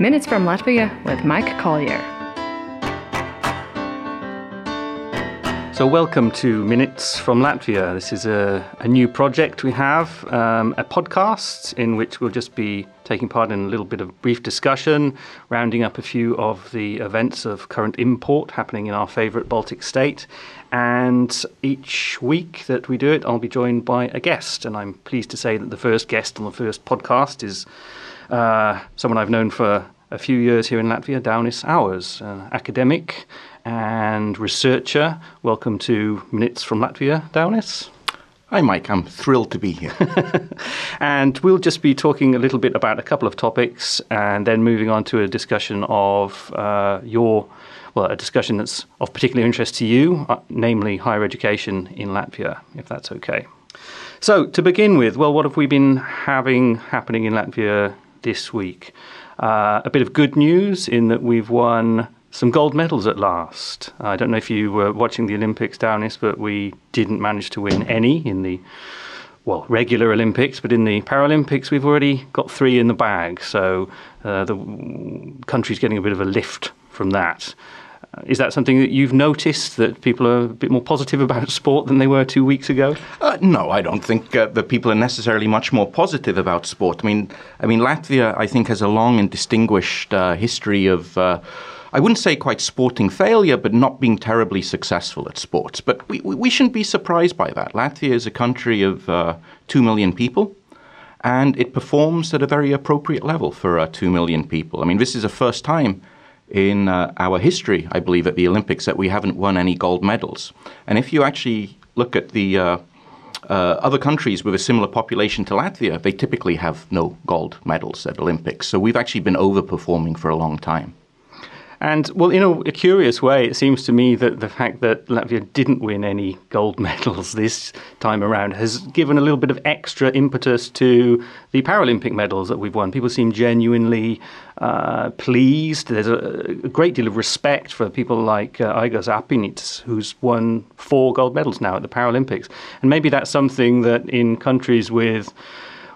Minutes from Latvia with Mike Collier. So, welcome to Minutes from Latvia. This is a, a new project we have, um, a podcast in which we'll just be taking part in a little bit of brief discussion, rounding up a few of the events of current import happening in our favourite Baltic state. And each week that we do it, I'll be joined by a guest. And I'm pleased to say that the first guest on the first podcast is uh, someone I've known for a few years here in Latvia, Daunis an academic and researcher. Welcome to Minutes from Latvia, Daunis. Hi, Mike. I'm thrilled to be here. and we'll just be talking a little bit about a couple of topics and then moving on to a discussion of uh, your, well, a discussion that's of particular interest to you, uh, namely higher education in Latvia, if that's okay. So, to begin with, well, what have we been having happening in Latvia this week? Uh, a bit of good news in that we've won some gold medals at last. I don't know if you were watching the Olympics, Daunis, but we didn't manage to win any in the well regular Olympics, but in the Paralympics we've already got three in the bag. So uh, the country's getting a bit of a lift from that. Is that something that you've noticed that people are a bit more positive about sport than they were two weeks ago? Uh, no, I don't think uh, that people are necessarily much more positive about sport. I mean, I mean, Latvia, I think, has a long and distinguished uh, history of uh, I wouldn't say quite sporting failure, but not being terribly successful at sports. But we, we shouldn't be surprised by that. Latvia is a country of uh, 2 million people, and it performs at a very appropriate level for uh, 2 million people. I mean, this is the first time in uh, our history, I believe, at the Olympics that we haven't won any gold medals. And if you actually look at the uh, uh, other countries with a similar population to Latvia, they typically have no gold medals at Olympics. So we've actually been overperforming for a long time. And well, in a, a, curious way, it seems to me that the fact that Latvia didn't win any gold medals this time around has given a little bit of extra impetus to the Paralympic medals that we've won. People seem genuinely uh, pleased. There's a, a, great deal of respect for people like uh, Aigars Apinis, who's won four gold medals now at the Paralympics. And maybe that's something that in countries with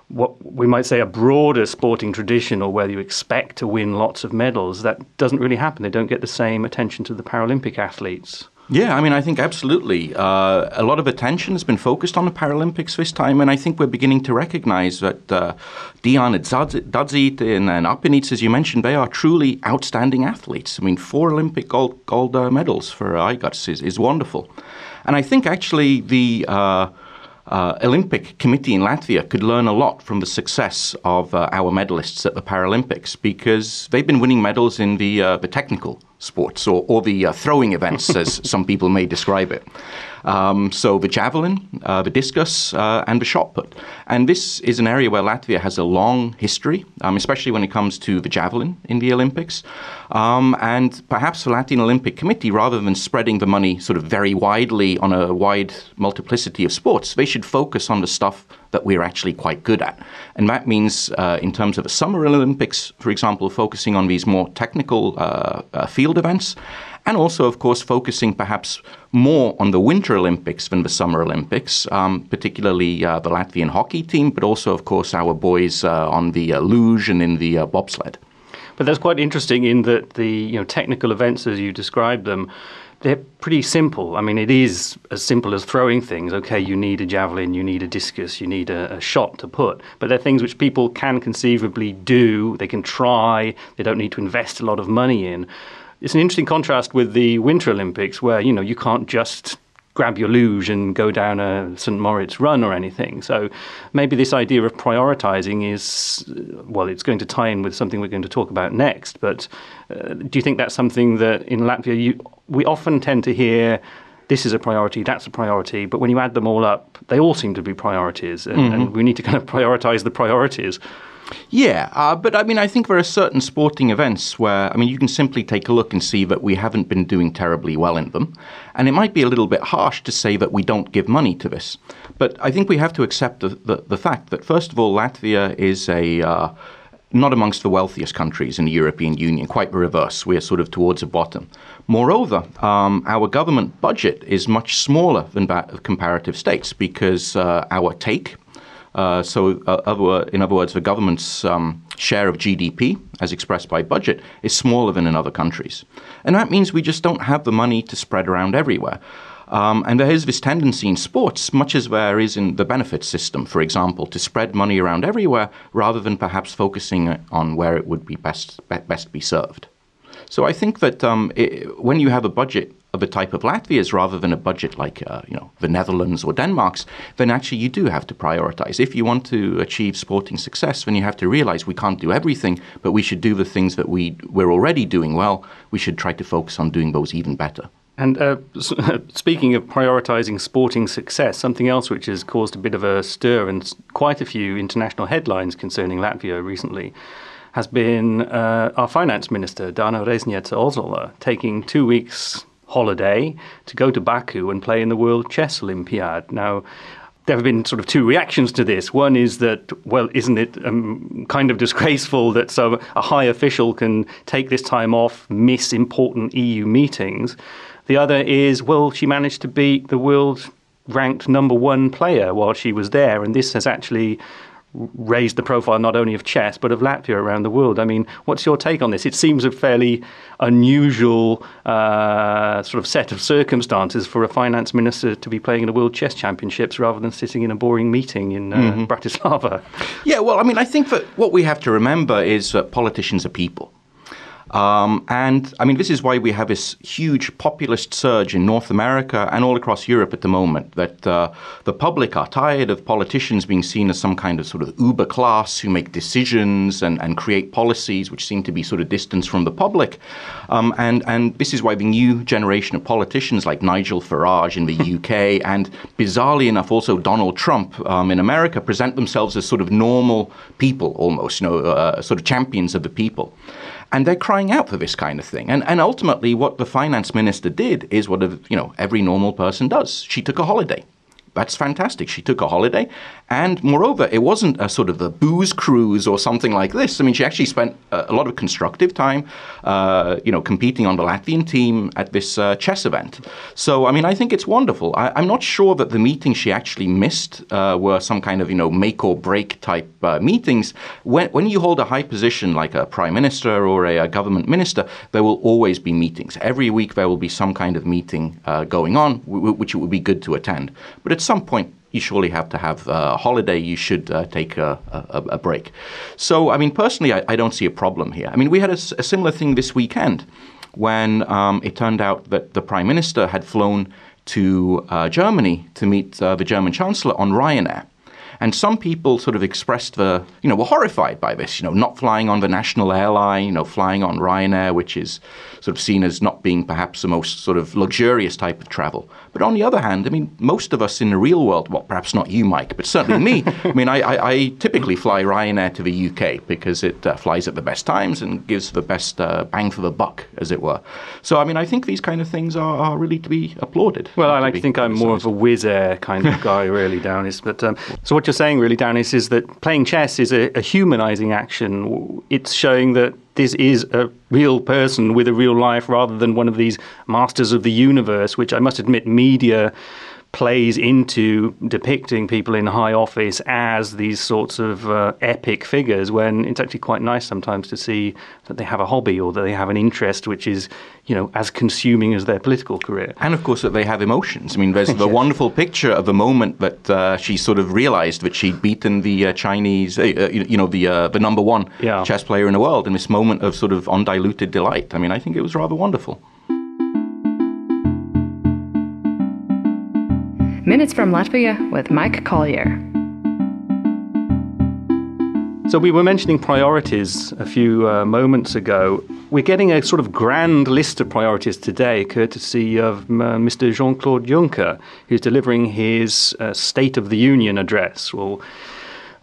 what we might say a broader sporting tradition or whether you expect to win lots of medals, that doesn't really happen. They don't get the same attention to the Paralympic athletes. Yeah, I mean, I think absolutely. Uh, a lot of attention has been focused on the Paralympics this time, and I think we're beginning to recognize that uh, Diana Dadzīte and, and as you mentioned, they are truly outstanding athletes. I mean, four Olympic gold, gold uh, medals for Aigars is, is wonderful. And I think actually the uh, uh, Olympic Committee in Latvia could learn a lot from the success of uh, our medalists at the Paralympics because they've been winning medals in the, uh, the technical sports or, or the uh, throwing events, as some people may describe it. Um, so the javelin, uh, the discus, uh, and the shot put. And this is an area where Latvia has a long history, um, especially when it comes to the javelin in the Olympics. Um, and perhaps the Latvian Olympic Committee, rather than spreading the money sort of very widely on a wide multiplicity of sports, they should focus on the stuff that we're actually quite good at. And that means, uh, in terms of the Summer Olympics, for example, focusing on these more technical uh, uh, field events, and also, of course, focusing perhaps more on the Winter Olympics than the Summer Olympics, um, particularly uh, the Latvian hockey team, but also, of course, our boys uh, on the uh, luge and in the bobsled. But that's quite interesting in that the you know technical events as you describe them they're pretty simple. I mean, it is as simple as throwing things. Okay, you need a javelin, you need a discus, you need a, a, shot to put. But they're things which people can conceivably do, they can try, they don't need to invest a lot of money in. It's an interesting contrast with the Winter Olympics where, you know, you can't just grab your luge and go down a St. Moritz run or anything. So maybe this idea of prioritizing is, well, it's going to tie in with something we're going to talk about next. But uh, do you think that's something that in Latvia you, we often tend to hear? This is a priority, that's a priority, but when you add them all up, they all seem to be priorities, and, mm-hmm. and we need to kind of prioritize the priorities. Yeah, uh, but I mean, I think there are certain sporting events where, I mean, you can simply take a look and see that we haven't been doing terribly well in them. And it might be a little bit harsh to say that we don't give money to this. But I think we have to accept the, the, the fact that, first of all, Latvia is a. Uh, not amongst the wealthiest countries in the European Union, quite the reverse. We're sort of towards the bottom. Moreover, um, our government budget is much smaller than that of comparative states because uh, our take Uh, so, uh, other, in other words, the government's um, share of GDP, as expressed by budget, is smaller than in other countries. And that means we just don't have the money to spread around everywhere. Um, and there is this tendency in sports, much as there is in the benefit system, for example, to spread money around everywhere rather than perhaps focusing on where it would be best, best be served. So I think that um, it, when you have a budget of a type of Latvia's rather than a budget like uh, you know the Netherlands or Denmark's, then actually you do have to prioritize. If you want to achieve sporting success, then you have to realize we can't do everything, but we should do the things that we we're already doing well. We should try to focus on doing those even better. And uh, speaking of prioritising sporting success, something else which has caused a bit of a stir and quite a few international headlines concerning Latvia recently has been uh, our finance minister, Dana Reizniece Ozola, taking two weeks holiday to go to Baku and play in the World Chess Olympiad. Now, there have been sort of two reactions to this. One is that, well, isn't it um, kind of disgraceful that so a high official can take this time off, miss important EU meetings? The other is, well, she managed to beat the world ranked number one player while she was there, and this has actually raised the profile not only of chess but of Latvia around the world. I mean, what's your take on this? It seems a fairly unusual uh, sort of set of circumstances for a finance minister to be playing in the World Chess Championships rather than sitting in a boring meeting in uh, mm-hmm. Bratislava. Yeah, well, I mean, I think that what we have to remember is that politicians are people. Um, and I mean, this is why we have this huge populist surge in North America and all across Europe at the moment. That uh, the public are tired of politicians being seen as some kind of sort of uber class who make decisions and, and create policies which seem to be sort of distanced from the public. Um, and, and this is why the new generation of politicians like Nigel Farage in the UK and bizarrely enough also Donald Trump um, in America present themselves as sort of normal people almost, you know, uh, sort of champions of the people. And they're crying out for this kind of thing. And, and ultimately, what the finance minister did is what you know every normal person does. She took a holiday. That's fantastic. She took a holiday. And moreover, it wasn't a sort of a booze cruise or something like this. I mean, she actually spent a, lot of constructive time, uh, you know, competing on the Latvian team at this uh, chess event. So, I mean, I think it's wonderful. I, am not sure that the meetings she actually missed uh, were some kind of, you know, make or break type uh, meetings. When, when you hold a high position like a prime minister or a, a, government minister, there will always be meetings. Every week there will be some kind of meeting uh, going on, which it would be good to attend. But at some point, you surely have to have a holiday. You should uh, take a, a, a, break. So, I mean, personally, I, I, don't see a problem here. I mean, we had a, a similar thing this weekend when um, it turned out that the prime minister had flown to uh, Germany to meet uh, the German chancellor on Ryanair. And some people sort of expressed the, you know, were horrified by this, you know, not flying on the national airline, you know, flying on Ryanair, which is sort of seen as not being perhaps the most sort of luxurious type of travel. But on the other hand, I mean, most of us in the real world, well, perhaps not you, Mike, but certainly me, I mean, I, I, I, typically fly Ryanair to the UK because it uh, flies at the best times and gives the best uh, bang for the buck, as it were. So, I mean, I think these kind of things are, are really to be applauded. Well, I like to think I'm more of a Wizz Air kind of guy, really, Daunis. But um, so what you're saying, really, Daunis, is that playing chess is a, a humanizing action. It's showing that this is a real person with a real life rather than one of these masters of the universe, which I must admit media plays into depicting people in high office as these sorts of uh, epic figures when it's actually quite nice sometimes to see that they have a hobby or that they have an interest which is you know as consuming as their political career and of course that they have emotions i mean there's the yes. wonderful picture of the moment that uh, she sort of realized that she'd beaten the uh, chinese uh, uh, you know the uh, the number one yeah. chess player in the world in this moment of sort of undiluted delight i mean i think it was rather wonderful Minutes from Latvia with Mike Collier. So, we were mentioning priorities a few uh, moments ago. We're getting a sort of grand list of priorities today, courtesy of uh, Mr. Jean Claude Juncker, who's delivering his uh, State of the Union address. Well,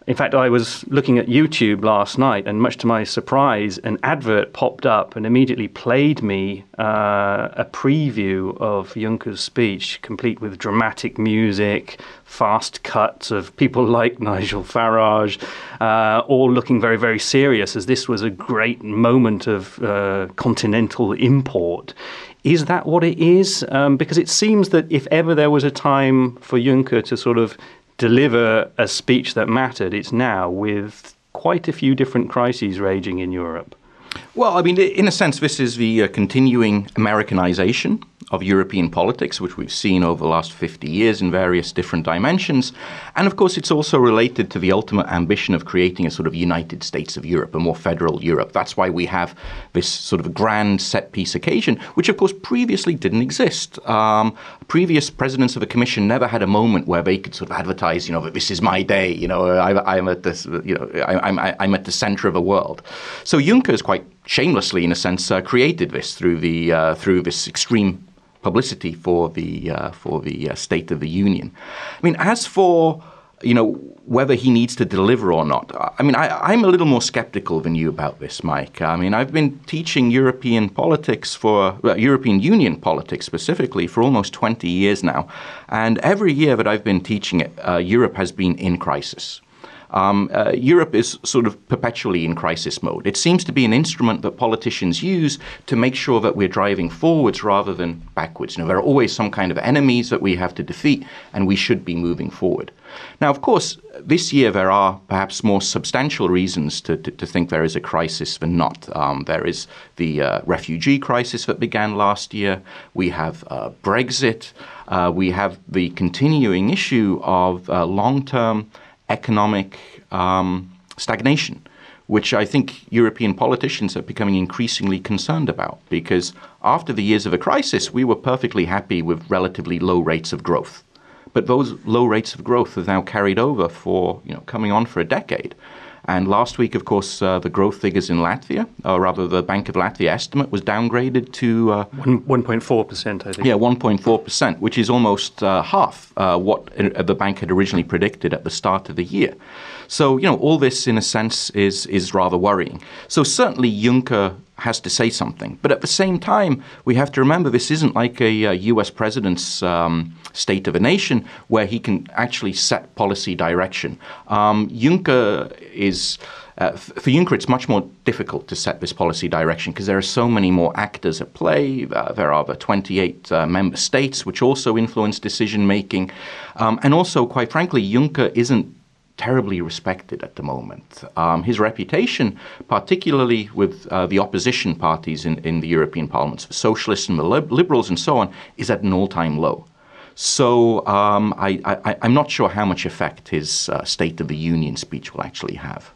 in fact, I was looking at YouTube last night, and much to my surprise, an advert popped up and immediately played me uh, a preview of Juncker's speech, complete with dramatic music, fast cuts of people like Nigel Farage, uh, all looking very, very serious, as this was a great moment of uh, continental import. Is that what it is? Um, because it seems that if ever there was a time for Juncker to sort of deliver a speech that mattered, it's now with quite a few different crises raging in Europe. Well, I mean, in a sense, this is the uh, continuing Americanization of European politics, which we've seen over the last 50 years in various different dimensions. And of course, it's also related to the ultimate ambition of creating a sort of United States of Europe, a more federal Europe. That's why we have this sort of grand set piece occasion, which of course previously didn't exist. Um, previous presidents of the Commission never had a moment where they could sort of advertise, you know, that this is my day, you know, I, am at this, you know, I, I'm, I'm at the center of the world. So Juncker is quite shamelessly, in a sense, uh, created this through the uh, through this extreme publicity for the uh, for the uh, State of the Union. I mean, as for you know whether he needs to deliver or not. I mean, I, am a little more skeptical than you about this, Mike. I mean, I've been teaching European politics for uh, European Union politics specifically for almost 20 years now, and every year that I've been teaching it, uh, Europe has been in crisis. Um, uh, Europe is sort of perpetually in crisis mode. It seems to be an instrument that politicians use to make sure that we're driving forwards rather than backwards. You know, there are always some kind of enemies that we have to defeat, and we should be moving forward. Now, of course, this year there are perhaps more substantial reasons to, to, to think there is a crisis than not. Um, there is the uh, refugee crisis that began last year. We have uh, Brexit. Uh, we have the continuing issue of uh, long term economic um, stagnation, which I think European politicians are becoming increasingly concerned about because after the years of a crisis, we were perfectly happy with relatively low rates of growth. But those low rates of growth have now carried over for, you know, coming on for a decade. And last week, of course, uh, the growth figures in Latvia, or rather the Bank of Latvia estimate, was downgraded to uh, 1.4%, I think. Yeah, 1.4%, which is almost uh, half uh, what uh, the bank had originally predicted at the start of the year. So, you know, all this, in a sense, is, is rather worrying. So, certainly, Juncker has to say something. But at the same time, we have to remember this isn't like a, a US president's um, state of a nation where he can actually set policy direction. Um, Juncker is. Uh, for Juncker, it's much more difficult to set this policy direction because there are so many more actors at play. Uh, there are the 28 uh, member states which also influence decision making. Um, and also, quite frankly, Juncker isn't terribly respected at the moment. Um, his reputation, particularly with uh, the opposition parties in, in the European Parliament, socialists and liberals and so on, is at an all time low. So um, I, am not sure how much effect his uh, State of the Union speech will actually have.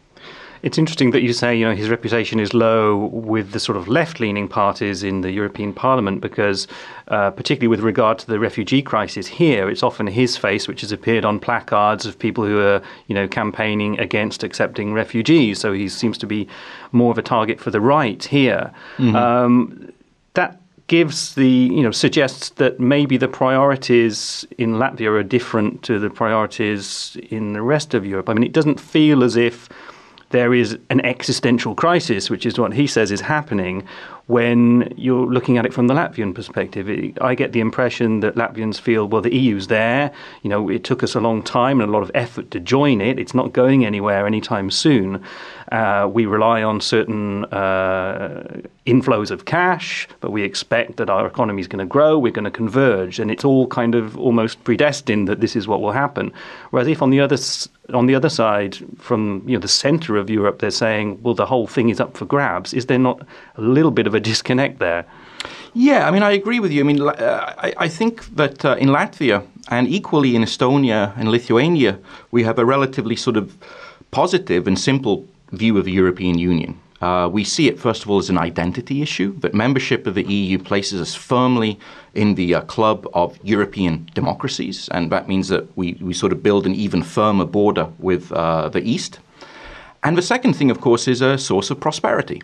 It's interesting that you say you know his reputation is low with the sort of left-leaning parties in the European Parliament because, uh, particularly with regard to the refugee crisis here, it's often his face which has appeared on placards of people who are you know campaigning against accepting refugees. So he seems to be more of a target for the right here. Mm-hmm. Um, that gives the you know suggests that maybe the priorities in Latvia are different to the priorities in the rest of Europe. I mean, it doesn't feel as if there is an existential crisis, which is what he says is happening when you're looking at it from the Latvian perspective. I get the impression that Latvians feel, well, the EU's there. You know, it took us a long time and a lot of effort to join it. It's not going anywhere anytime soon. Uh, we rely on certain uh, inflows of cash, but we expect that our economy is going to grow, we're going to converge, and it's all kind of almost predestined that this is what will happen. Whereas if on the other on the other side, from you know the centre of Europe, they're saying, well, the whole thing is up for grabs. Is there not a little bit of a disconnect there? Yeah, I mean, I agree with you. I mean, uh, I, I, think that uh, in Latvia and equally in Estonia and Lithuania, we have a relatively sort of positive and simple view of the European Union. Uh, we see it, first of all, as an identity issue, that membership of the EU places us firmly in the uh, club of European democracies, and that means that we, we sort of build an even firmer border with uh, the East. And the second thing, of course, is a source of prosperity.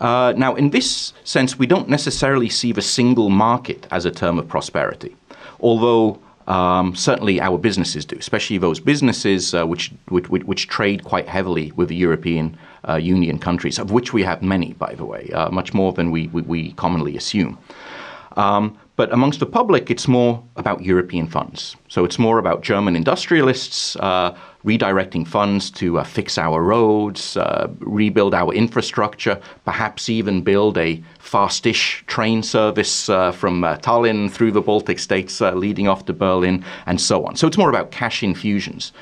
Uh, now, in this sense, we don't necessarily see the single market as a term of prosperity, although um, certainly our businesses do, especially those businesses uh, which, which, which, trade quite heavily with the European uh, Union countries, of which we have many, by the way, uh, much more than we, we, we commonly assume. Um, But amongst the public, it's more about European funds. So it's more about German industrialists uh, redirecting funds to uh, fix our roads, uh, rebuild our infrastructure, perhaps even build a fastish train service uh, from uh, Tallinn through the Baltic states uh, leading off to Berlin, and so on. So it's more about cash infusions.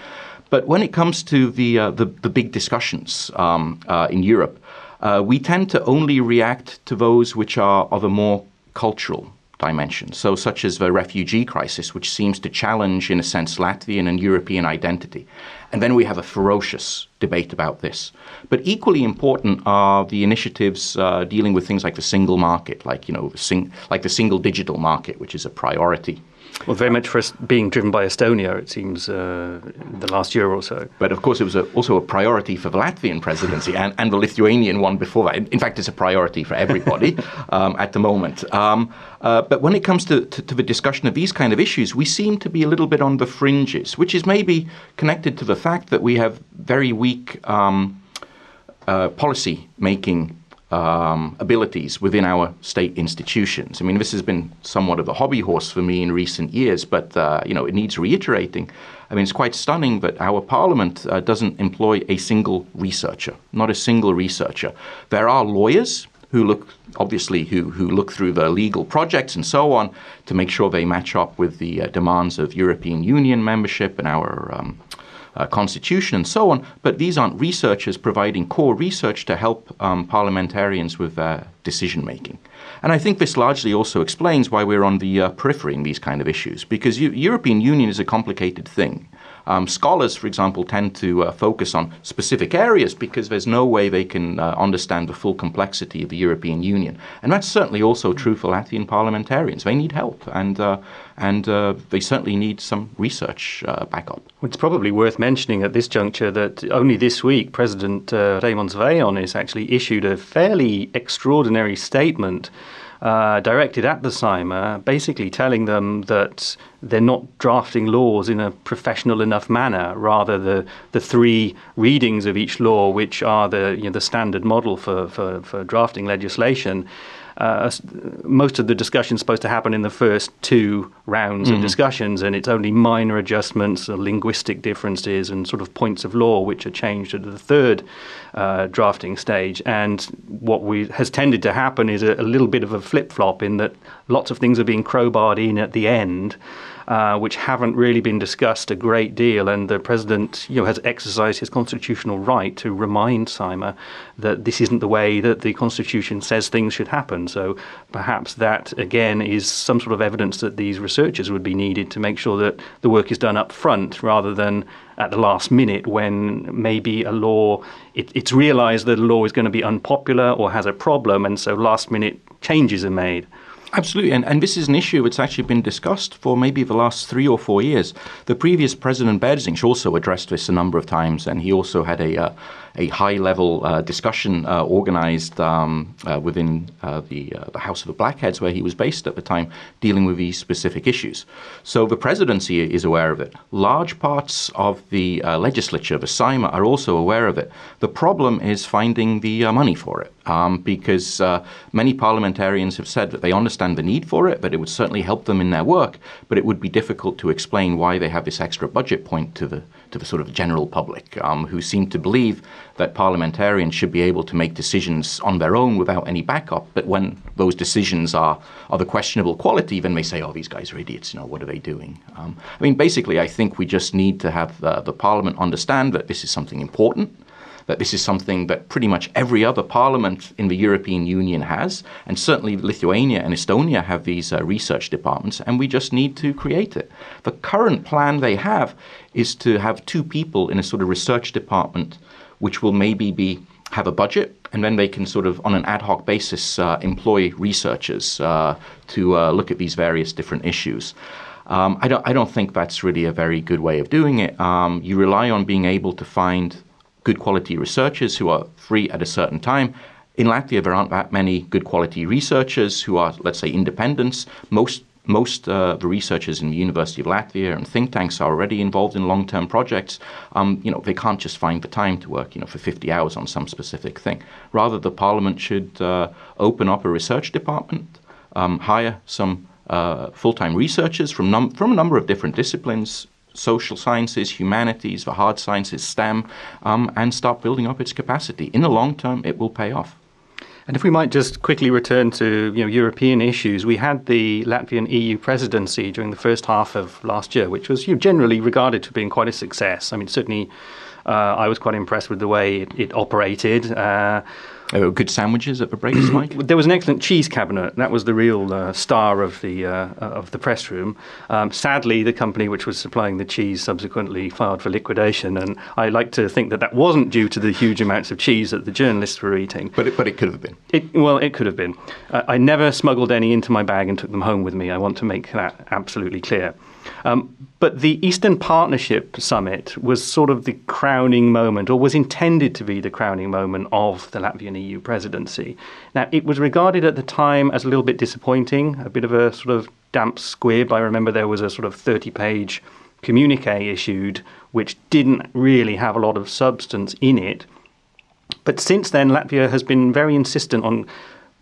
But when it comes to the, the, the, big discussions um, in Europe, we tend to only react to those which are of a more cultural dimensions, so such as the refugee crisis, which seems to challenge, in a sense, Latvian and European identity. And then we have a ferocious debate about this. But equally important are the initiatives uh, dealing with things like the single market, like you know, sing- like the single digital market, which is a priority. Well, very much for us being driven by Estonia, it seems, uh, the last year or so. But of course, it was a, also a priority for the Latvian presidency and, and the Lithuanian one before that. In, fact, it's a priority for everybody um, at the moment. Um, uh, but when it comes to, to, to, the discussion of these kind of issues, we seem to be a little bit on the fringes, which is maybe connected to the fact that we have very weak um, uh, policy making um, abilities within our state institutions. I mean, this has been somewhat of a hobby horse for me in recent years, but uh, you know, it needs reiterating. I mean, it's quite stunning that our parliament uh, doesn't employ a single researcher, not a single researcher. There are lawyers who look obviously who, who look through the legal projects and so on to make sure they match up with the uh, demands of European Union membership and our um, uh, constitution and so on, but these aren't researchers providing core research to help um, parliamentarians with uh, decision making. And I think this largely also explains why we're on the uh, periphery in these kind of issues, because U- European Union is a complicated thing. Um, scholars, for example, tend to uh, focus on specific areas because there's no way they can uh, understand the full complexity of the European Union. And that's certainly also true for Latvian parliamentarians. They need help, and, uh, and uh, they certainly need some research uh, backup. It's probably worth mentioning at this juncture that only this week President uh, Raimonds Vējonis actually issued a fairly extraordinary statement uh, directed at the Saeima, basically telling them that they're not drafting laws in a professional enough manner. Rather, the the three readings of each law, which are the you know, the standard model for, for, for drafting legislation, uh, most of the discussion is supposed to happen in the first two rounds mm-hmm. of discussions, and it's only minor adjustments, or linguistic differences, and sort of points of law which are changed at the third uh, drafting stage. And what we, has tended to happen is a, a little bit of a flip flop in that lots of things are being crowbarred in at the end uh, which haven't really been discussed a great deal. And the president, you know, has exercised his constitutional right to remind Saeima that this isn't the way that the constitution says things should happen. So perhaps that again is some sort of evidence that these researchers would be needed to make sure that the work is done up front rather than at the last minute when maybe a law it, it's realized that a law is going to be unpopular or has a problem and so last minute changes are made Absolutely, and, and this is an issue that's actually been discussed for maybe the last three or four years. The previous president Bērziņš also addressed this a number of times, and he also had a uh, a high level uh, discussion uh, organized um, uh, within uh, the, uh, the House of the Blackheads, where he was based at the time, dealing with these specific issues. So the presidency is aware of it. Large parts of the legislature, the Saeima, are also aware of it. The problem is finding the money for it. Um, because many parliamentarians have said that they understand the need for it, but it would certainly help them in their work, but it would be difficult to explain why they have this extra budget point to the to the sort of general public, um, who seem to believe that parliamentarians should be able to make decisions on their own without any backup. But when those decisions are of a questionable quality, then they say, "Oh, these guys are idiots. You know, what are they doing?" Um, I mean, basically, I think we just need to have the, the parliament understand that this is something important that this is something that pretty much every other parliament in the European Union has, and certainly Lithuania and Estonia have these uh, research departments, and we just need to create it. The current plan they have is to have two people in a sort of research department, which will maybe be have a budget, and then they can sort of, on an ad hoc basis, uh, employ researchers uh, to uh, look at these various different issues. Um, I, don't, I don't think that's really a very good way of doing it. Um, you rely on being able to find good quality researchers who are free at a certain time. In Latvia, there aren't that many good quality researchers who are, let's say, independents. Most most uh, the researchers in the University of Latvia and think tanks are already involved in long-term projects. Um, you know, they can't just find the time to work, you know, for 50 hours on some specific thing. Rather, the Parliament should uh, open up a research department, um, hire some uh, full-time researchers from from a number of different disciplines, social sciences, humanities, the hard sciences, STEM, um, and start building up its capacity. In the long term, it will pay off. And if we might just quickly return to you know, European issues, we had the Latvian EU presidency during the first half of last year, which was you know, generally regarded to being quite a success. I mean, certainly uh, I was quite impressed with the way it, it operated. Uh, uh, good sandwiches at the breaks, Mike. there was an excellent cheese cabinet. That was the real uh, star of the uh, of the press room. Um, sadly, the company which was supplying the cheese subsequently filed for liquidation, and I like to think that that wasn't due to the huge amounts of cheese that the journalists were eating. But it, but it could have been. It, well, it could have been. Uh, I never smuggled any into my bag and took them home with me. I want to make that absolutely clear. Um, but the Eastern Partnership Summit was sort of the crowning moment, or was intended to be the crowning moment of the Latvian EU presidency. Now, it was regarded at the time as a little bit disappointing, a bit of a sort of damp squib. I remember there was a sort of 30 page communique issued, which didn't really have a lot of substance in it. But since then, Latvia has been very insistent on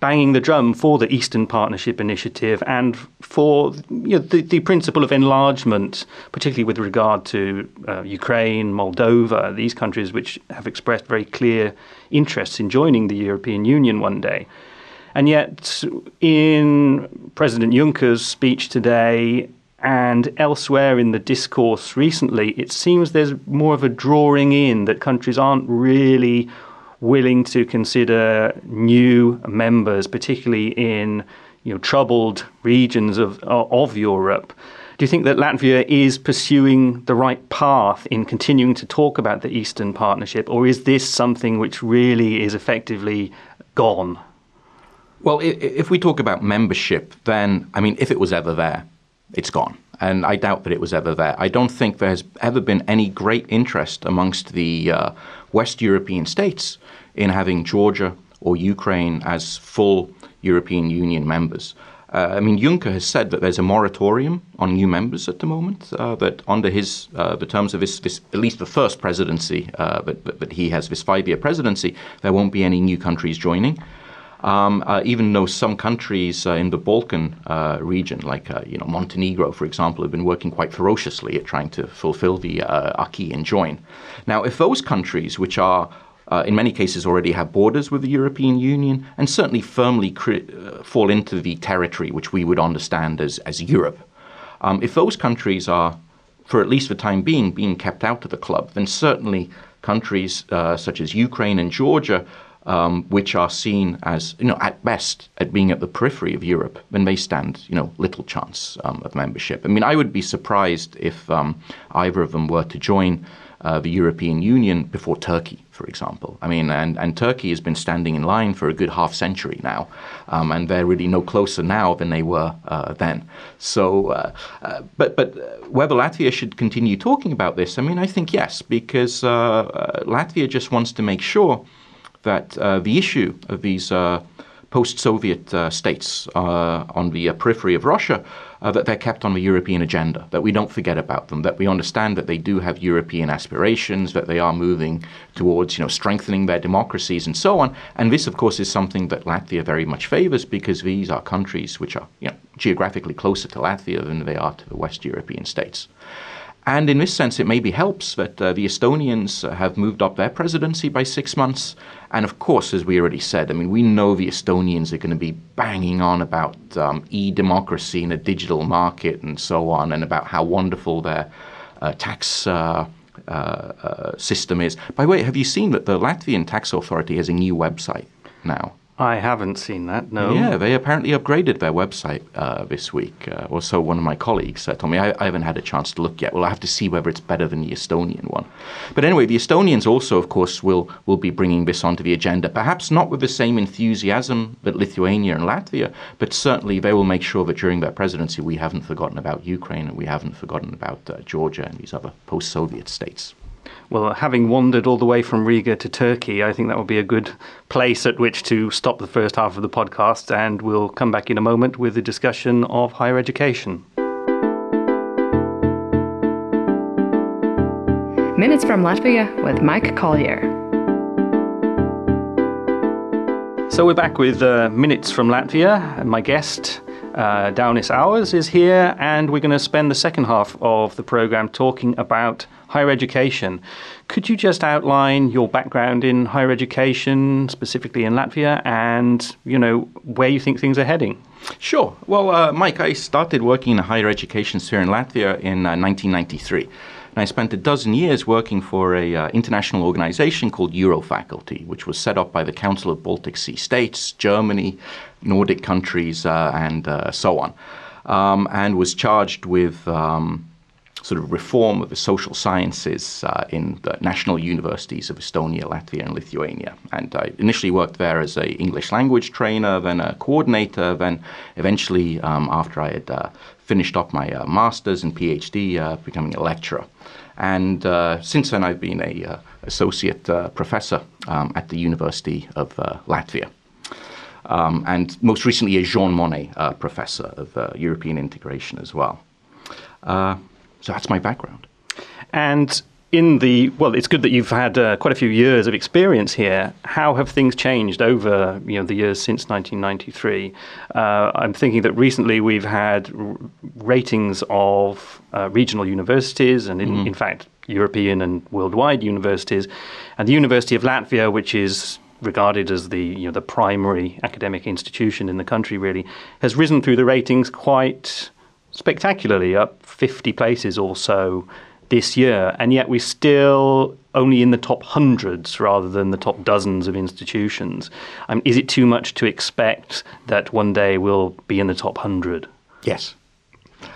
banging the drum for the Eastern Partnership Initiative and for you know, the, the principle of enlargement, particularly with regard to uh, Ukraine, Moldova, these countries which have expressed very clear interests in joining the European Union one day. And yet, in President Juncker's speech today, and elsewhere in the discourse recently, it seems there's more of a drawing in that countries aren't really willing to consider new members, particularly in you know, troubled regions of, of Europe. Do you think that Latvia is pursuing the right path in continuing to talk about the Eastern Partnership, or is this something which really is effectively gone? Well, if we talk about membership, then, I mean, if it was ever there, it's gone. And I doubt that it was ever there. I don't think there has ever been any great interest amongst the uh, West European states in having Georgia or Ukraine as full European Union members. Uh, I mean, Juncker has said that there's a moratorium on new members at the moment. Uh, that under his uh, the terms of his, this, at least the first presidency, uh, but, but, but he has this five-year presidency, there won't be any new countries joining. Um, uh, even though some countries uh, in the Balkan region, like you know Montenegro, for example, have been working quite ferociously at trying to fulfill the acquis and join. Now, if those countries, which are uh, in many cases already have borders with the European Union and certainly firmly cri- uh, fall into the territory which we would understand as, as Europe. Um, if those countries are, for at least the time being, being kept out of the club, then certainly countries uh, such as Ukraine and Georgia um, which are seen as, you know, at best, at being at the periphery of Europe, then they stand, you know, little chance um, of membership. I mean, I would be surprised if um, either of them were to join uh, the European Union before Turkey, for example. I mean, and, and Turkey has been standing in line for a good half century now, um, and they're really no closer now than they were uh, then. So, uh, uh but but whether Latvia should continue talking about this, I mean, I think yes, because uh, uh, Latvia just wants to make sure that the issue of these post-Soviet states on the periphery of Russia uh, that they're kept on the European agenda, that we don't forget about them, that we understand that they do have European aspirations, that they are moving towards you know, strengthening their democracies and so on. And this, of course, is something that Latvia very much favors because these are countries which are you know, geographically closer to Latvia than they are to the West European states. And in this sense, it maybe helps that uh, the Estonians have moved up their presidency by six months. And of course, as we already said, I mean, we know the Estonians are going to be banging on about um, e democracy and a digital market and so on, and about how wonderful their uh, tax. Uh, uh, uh, system is. By the way, have you seen that the Latvian tax authority has a new website now? I haven't seen that. No. Yeah, they apparently upgraded their website uh, this week, uh, or so one of my colleagues uh, told me. I, I, haven't had a chance to look yet. Well, I have to see whether it's better than the Estonian one. But anyway, the Estonians also, of course, will will be bringing this onto the agenda. Perhaps not with the same enthusiasm that Lithuania and Latvia, but certainly they will make sure that during their presidency we haven't forgotten about Ukraine and we haven't forgotten about uh, Georgia and these other post-Soviet states. Well, having wandered all the way from Riga to Turkey, I think that would be a good place at which to stop the first half of the podcast, and we'll come back in a moment with a discussion of higher education. Minutes from Latvia with Mike Collier. So we're back with uh, Minutes from Latvia, and my guest Uh, Daunis Auers is here, and we're going to spend the second half of the program talking about higher education. Could you just outline your background in higher education, specifically in Latvia, and you know where you think things are heading? Sure. Well, uh, Mike, I started working in higher education sphere in Latvia in uh, 1993. And I spent a dozen years working for an uh, international organization called Eurofaculty, which was set up by the Council of Baltic Sea States, Germany, Nordic countries, uh, and uh, so on, um, and was charged with um, sort of reform of the social sciences uh, in the national universities of Estonia, Latvia, and Lithuania. And I initially worked there as a English language trainer, then a coordinator, then eventually, um, after I had uh, finished up my uh, master's and PhD, uh, becoming a lecturer. And uh, since then, I've been a uh, associate professor um, at the University of Latvia. Um, and most recently, a Jean Monnet professor of European integration as well. So that's my background. And in the well, it's good that you've had uh, quite a few years of experience here. How have things changed over you know the years since 1993? Uh, I'm thinking that recently we've had r- ratings of uh, regional universities, and in, mm-hmm. in, fact European and worldwide universities, and the University of Latvia, which is regarded as the you know the primary academic institution in the country, really has risen through the ratings quite spectacularly, up 50 places or so this year, and yet we're still only in the top hundreds rather than the top dozens of institutions. Um, is it too much to expect that one day we'll be in the top hundred? Yes.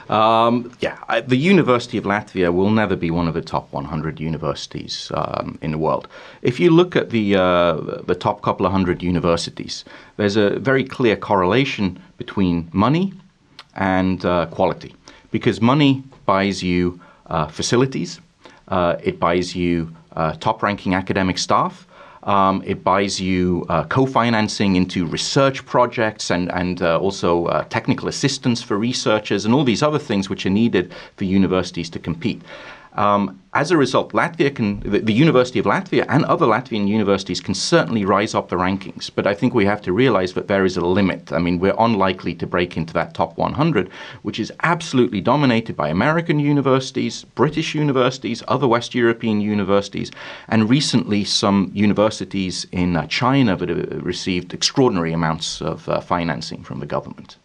Um, yeah, I, the University of Latvia will never be one of the top 100 universities um, in the world. If you look at the uh, the top couple of hundred universities, there's a very clear correlation between money and uh, quality. Because money buys you uh, facilities, uh, it buys you uh, top ranking academic staff. Um, it buys you uh, co-financing into research projects and, and also technical assistance for researchers and all these other things which are needed for universities to compete. Um, as a result, Latvia can, the, the, University of Latvia and other Latvian universities can certainly rise up the rankings. But I think we have to realize that there is a limit. I mean, we're unlikely to break into that top 100, which is absolutely dominated by American universities, British universities, other West European universities, and recently some universities in uh, China that have received extraordinary amounts of uh, financing from the government.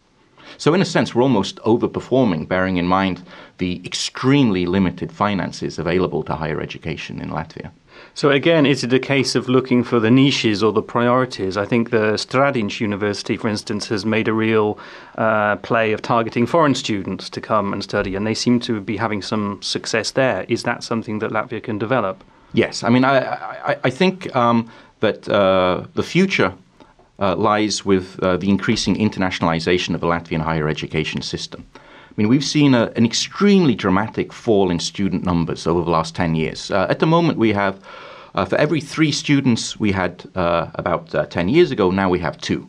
So, in a sense, we're almost overperforming, bearing in mind the extremely limited finances available to higher education in Latvia. So again, is it a case of looking for the niches or the priorities? I think the Stradiņš University, for instance, has made a real uh, play of targeting foreign students to come and study, and they seem to be having some success there. Is that something that Latvia can develop? Yes, I mean, I, I, I think um, that uh, the future uh, lies with uh, the increasing internationalization of the Latvian higher education system. I mean, we've seen a, an extremely dramatic fall in student numbers over the last 10 years. Uh, at the moment, we have, uh, for every three students we had uh, about uh, 10 years ago, now we have two.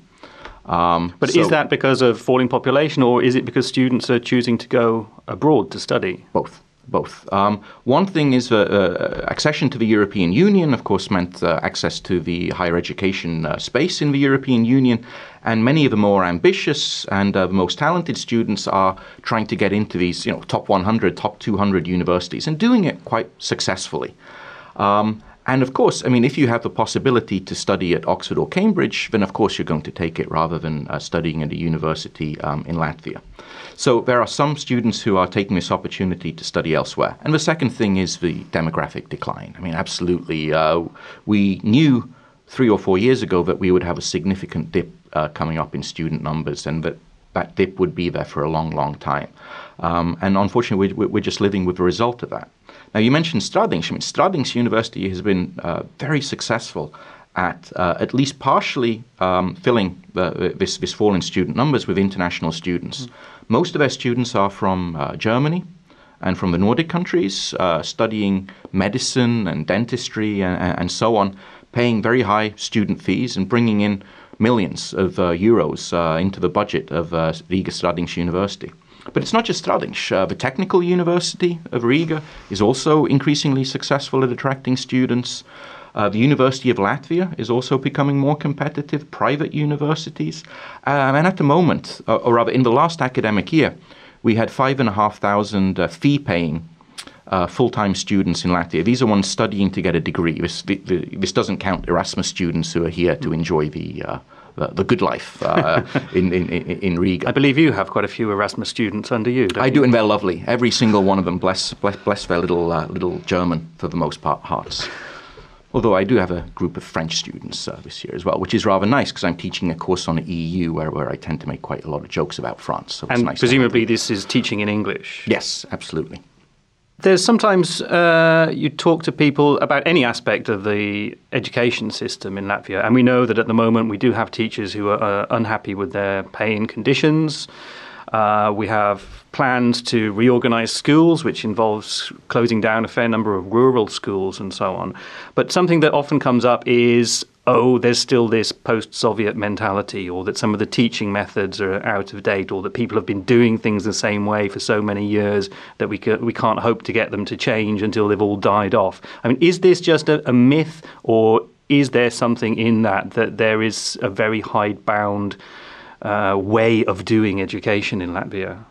Um, but so is that because of falling population, or is it because students are choosing to go abroad to study? Both both. Um, one thing is uh, uh, accession to the European Union, of course, meant uh, access to the higher education uh, space in the European Union, and many of the more ambitious and uh, the most talented students are trying to get into these, you know, top 100, top 200 universities, and doing it quite successfully. Um, and of course, I mean, if you have the possibility to study at Oxford or Cambridge, then of course you're going to take it rather than uh, studying at a university um, in Latvia. So there are some students who are taking this opportunity to study elsewhere. And the second thing is the demographic decline. I mean, absolutely. Uh, we knew three or four years ago that we would have a significant dip uh, coming up in student numbers and that that dip would be there for a long, long time. Um, and unfortunately, we, we're just living with the result of that. Now, you mentioned Stradiņš. I mean, Stradiņš University has been uh, very successful at uh, at least partially um, filling the, this, this fall in student numbers with international students. Mm. Most of our students are from uh, Germany and from the Nordic countries, uh, studying medicine and dentistry and, and, so on, paying very high student fees and bringing in millions of uh, euros uh, into the budget of uh, Riga Stradiņš University. But it's not just Stradiņš. Uh, the Technical University of Riga is also increasingly successful at attracting students. Uh, the University of Latvia is also becoming more competitive, private universities. Um, and at the moment, uh, or rather in the last academic year, we had 5,500 uh, fee paying uh, full time students in Latvia. These are ones studying to get a degree. This, the, the, this doesn't count Erasmus students who are here to enjoy the. Uh, the, the, good life uh, in, in, in Riga. I believe you have quite a few Erasmus students under you. I you? do, and they're lovely. Every single one of them, bless, bless, bless their little, uh, little German, for the most part, hearts. Although I do have a group of French students uh, this year as well, which is rather nice because I'm teaching a course on the EU where, where I tend to make quite a lot of jokes about France. So and nice presumably this is teaching in English? Yes, absolutely. There's sometimes uh, you talk to people about any aspect of the education system in Latvia, and we know that at the moment we do have teachers who are uh, unhappy with their pay and conditions. Uh, we have plans to reorganize schools, which involves closing down a fair number of rural schools and so on. But something that often comes up is oh, there's still this post Soviet mentality, or that some of the teaching methods are out of date, or that people have been doing things the same way for so many years that we, can, we can't hope to get them to change until they've all died off. I mean, is this just a, a myth, or is there something in that that there is a very hidebound uh, way of doing education in Latvia?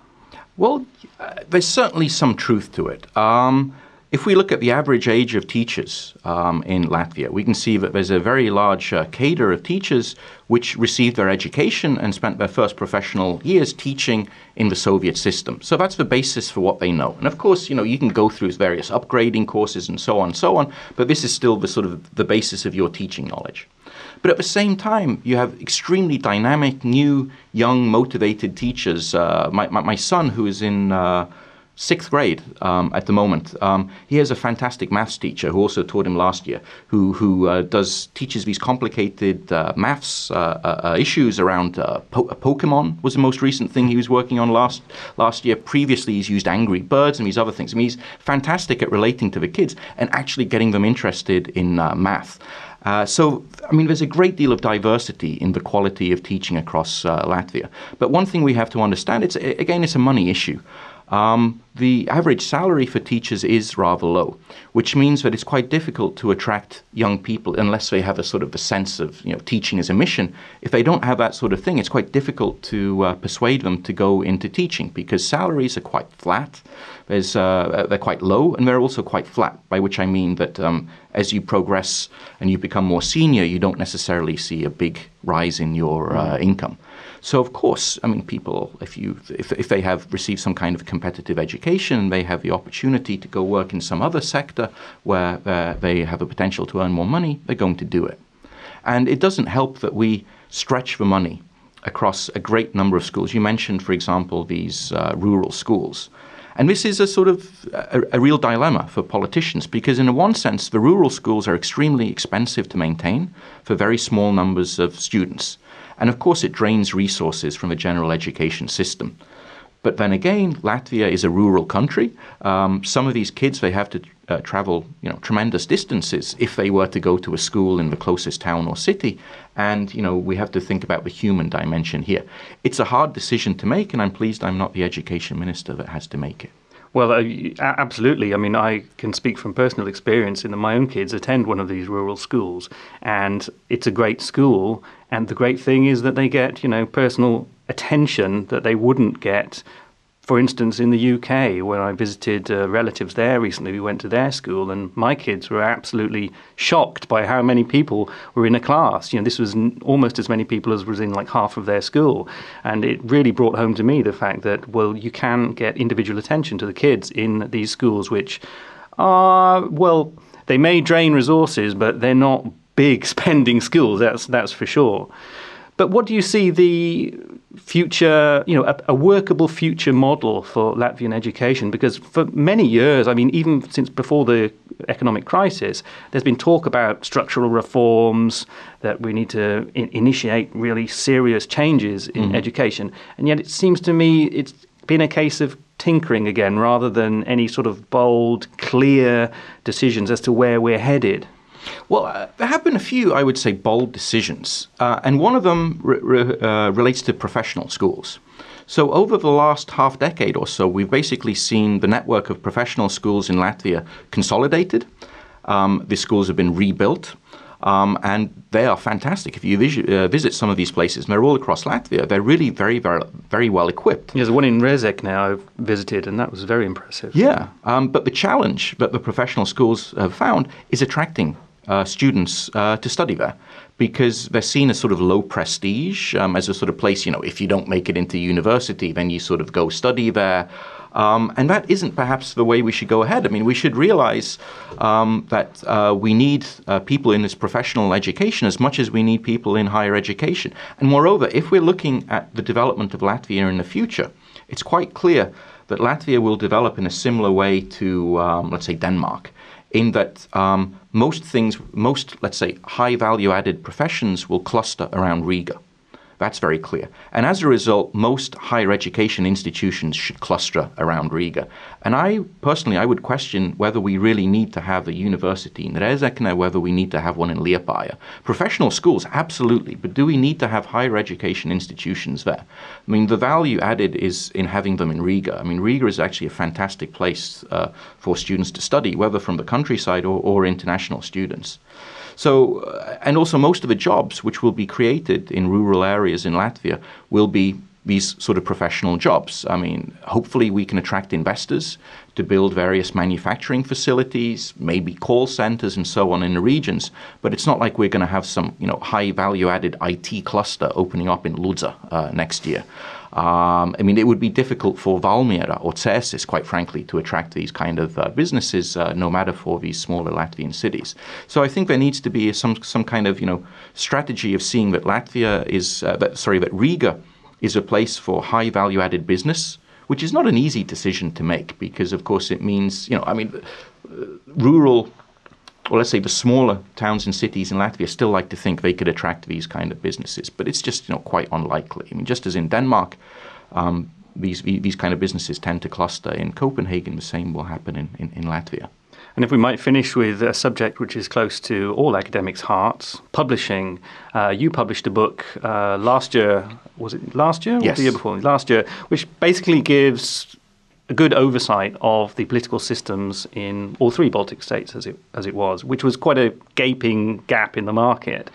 Well, uh, there's certainly some truth to it. Um, if we look at the average age of teachers um, in Latvia, we can see that there's a very large uh, cadre of teachers which received their education and spent their first professional years teaching in the Soviet system. So that's the basis for what they know. And of course, you know, you can go through various upgrading courses and so on and so on, but this is still the sort of the basis of your teaching knowledge. But at the same time, you have extremely dynamic, new, young, motivated teachers. Uh, my, my, my, son, who is in uh, sixth grade um, at the moment. Um, he has a fantastic maths teacher who also taught him last year, who who uh, does teaches these complicated uh, maths uh, uh, uh issues around uh, po- Pokemon was the most recent thing he was working on last last year. Previously, he's used Angry Birds and these other things. I mean, he's fantastic at relating to the kids and actually getting them interested in math. Uh, so, I mean, there's a great deal of diversity in the quality of teaching across uh, Latvia. But one thing we have to understand, it's again, it's a money issue um, the average salary for teachers is rather low, which means that it's quite difficult to attract young people unless they have a sort of a sense of you know teaching as a mission. If they don't have that sort of thing, it's quite difficult to uh, persuade them to go into teaching because salaries are quite flat. Uh, they're quite low and they're also quite flat, by which I mean that um, as you progress and you become more senior, you don't necessarily see a big rise in your uh, income. So of course, I mean, people, if you if, if they have received some kind of competitive education, they have the opportunity to go work in some other sector where uh, they have a potential to earn more money. They're going to do it, and it doesn't help that we stretch the money across a great number of schools. You mentioned, for example, these uh, rural schools. And this is a sort of a, a, real dilemma for politicians because, in one sense, the rural schools are extremely expensive to maintain for very small numbers of students. And of course, it drains resources from the general education system. But then again, Latvia is a rural country. Um, some of these kids they have to uh, travel, you know, tremendous distances if they were to go to a school in the closest town or city. And you know, we have to think about the human dimension here. It's a hard decision to make, and I'm pleased I'm not the education minister that has to make it. Well, uh, absolutely. I mean, I can speak from personal experience in that my own kids attend one of these rural schools, and it's a great school. And the great thing is that they get, you know, personal attention that they wouldn't get for instance, in the UK, when I visited uh, relatives there recently, we went to their school, and my kids were absolutely shocked by how many people were in a class. You know, this was n- almost as many people as was in like half of their school, and it really brought home to me the fact that well, you can get individual attention to the kids in these schools, which are well, they may drain resources, but they're not big spending schools. That's that's for sure. But what do you see the future, you know, a, a, workable future model for Latvian education? Because for many years, I mean, even since before the economic crisis, there's been talk about structural reforms, that we need to in- initiate really serious changes in mm-hmm. education. And yet it seems to me it's been a case of tinkering again rather than any sort of bold, clear decisions as to where we're headed. Well, uh, there have been a few, I would say, bold decisions, uh, and one of them re- re- uh, relates to professional schools. So, over the last half decade or so, we've basically seen the network of professional schools in Latvia consolidated. Um, the schools have been rebuilt. Um, and they are fantastic. If you vis- uh, visit some of these places, and they're all across Latvia, they're really very, very, very well equipped. There's one in Rezekne I've visited, and that was very impressive. Yeah, um, but the challenge that the professional schools have found is attracting uh, students uh, to study there because they're seen as sort of low prestige, um, as a sort of place, you know, if you don't make it into university, then you sort of go study there. Um, and that isn't perhaps the way we should go ahead. I mean, we should realize um, that uh, we need uh, people in this professional education as much as we need people in higher education. And moreover, if we're looking at the development of Latvia in the future, it's quite clear that Latvia will develop in a similar way to, um, let's say, Denmark in that um, most things, most, let's say, high value added professions will cluster around Riga. That's very clear. And as a result, most higher education institutions should cluster around Riga. And I personally, I would question whether we really need to have a university in Rezekne, whether we need to have one in Liepāja. Professional schools, absolutely, but do we need to have higher education institutions there? I mean, the value added is in having them in Riga. I mean, Riga is actually a fantastic place uh, for students to study, whether from the countryside or, or international students. So, uh, and also most of the jobs which will be created in rural areas in Latvia will be these sort of professional jobs. I mean, hopefully we can attract investors to build various manufacturing facilities, maybe call centers and so on in the regions. But it's not like we're going to have some, you know, high value added IT cluster opening up in Ludza uh, next year. Um, I mean, it would be difficult for Valmiera or Cēsis, quite frankly, to attract these kind of uh, businesses, uh, no matter for these smaller Latvian cities. So I think there needs to be some some kind of you know strategy of seeing that Latvia is uh, that, sorry that Riga is a place for high value added business, which is not an easy decision to make because of course it means you know I mean uh, rural or let's say the smaller towns and cities in Latvia still like to think they could attract these kind of businesses, but it's just you know quite unlikely. I mean, just as in Denmark, um, these these kind of businesses tend to cluster in Copenhagen, the same will happen in, in, in Latvia. And if we might finish with a subject which is close to all academics' hearts, publishing. Uh, you published a book uh, last year, was it last year? Yes. the year before? Last year, which basically gives a good oversight of the political systems in all three Baltic states as it, as it was, which was quite a gaping gap in the market.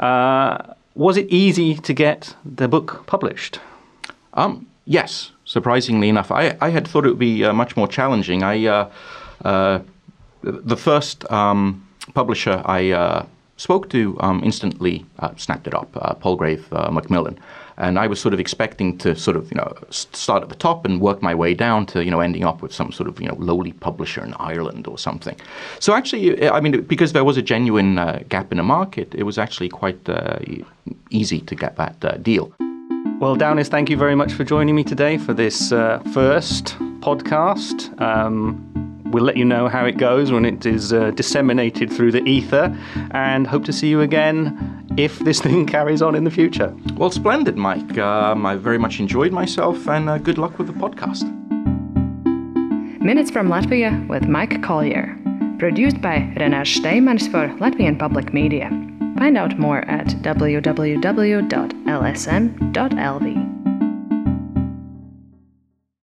Uh, was it easy to get the book published? Um, yes, surprisingly enough. I, I had thought it would be uh, much more challenging. I, uh, uh the first um, publisher I uh, spoke to um, instantly uh, snapped it up, Palgrave Macmillan and I was sort of expecting to sort of you know start at the top and work my way down to you know ending up with some sort of you know lowly publisher in Ireland or something. So actually, I mean, because there was a genuine uh, gap in the market, it was actually quite uh, easy to get that uh, deal. Well, Daunis, thank you very much for joining me today for this uh, first podcast. Um, we'll let you know how it goes when it is uh, disseminated through the ether and hope to see you again if this thing carries on in the future. Well, splendid, Mike. Um, I very much enjoyed myself and uh, good luck with the podcast. Minutes from Latvia with Mike Collier. Produced by Renārs Steimanis for Latvian Public Media. Find out more at www.lsm.lv.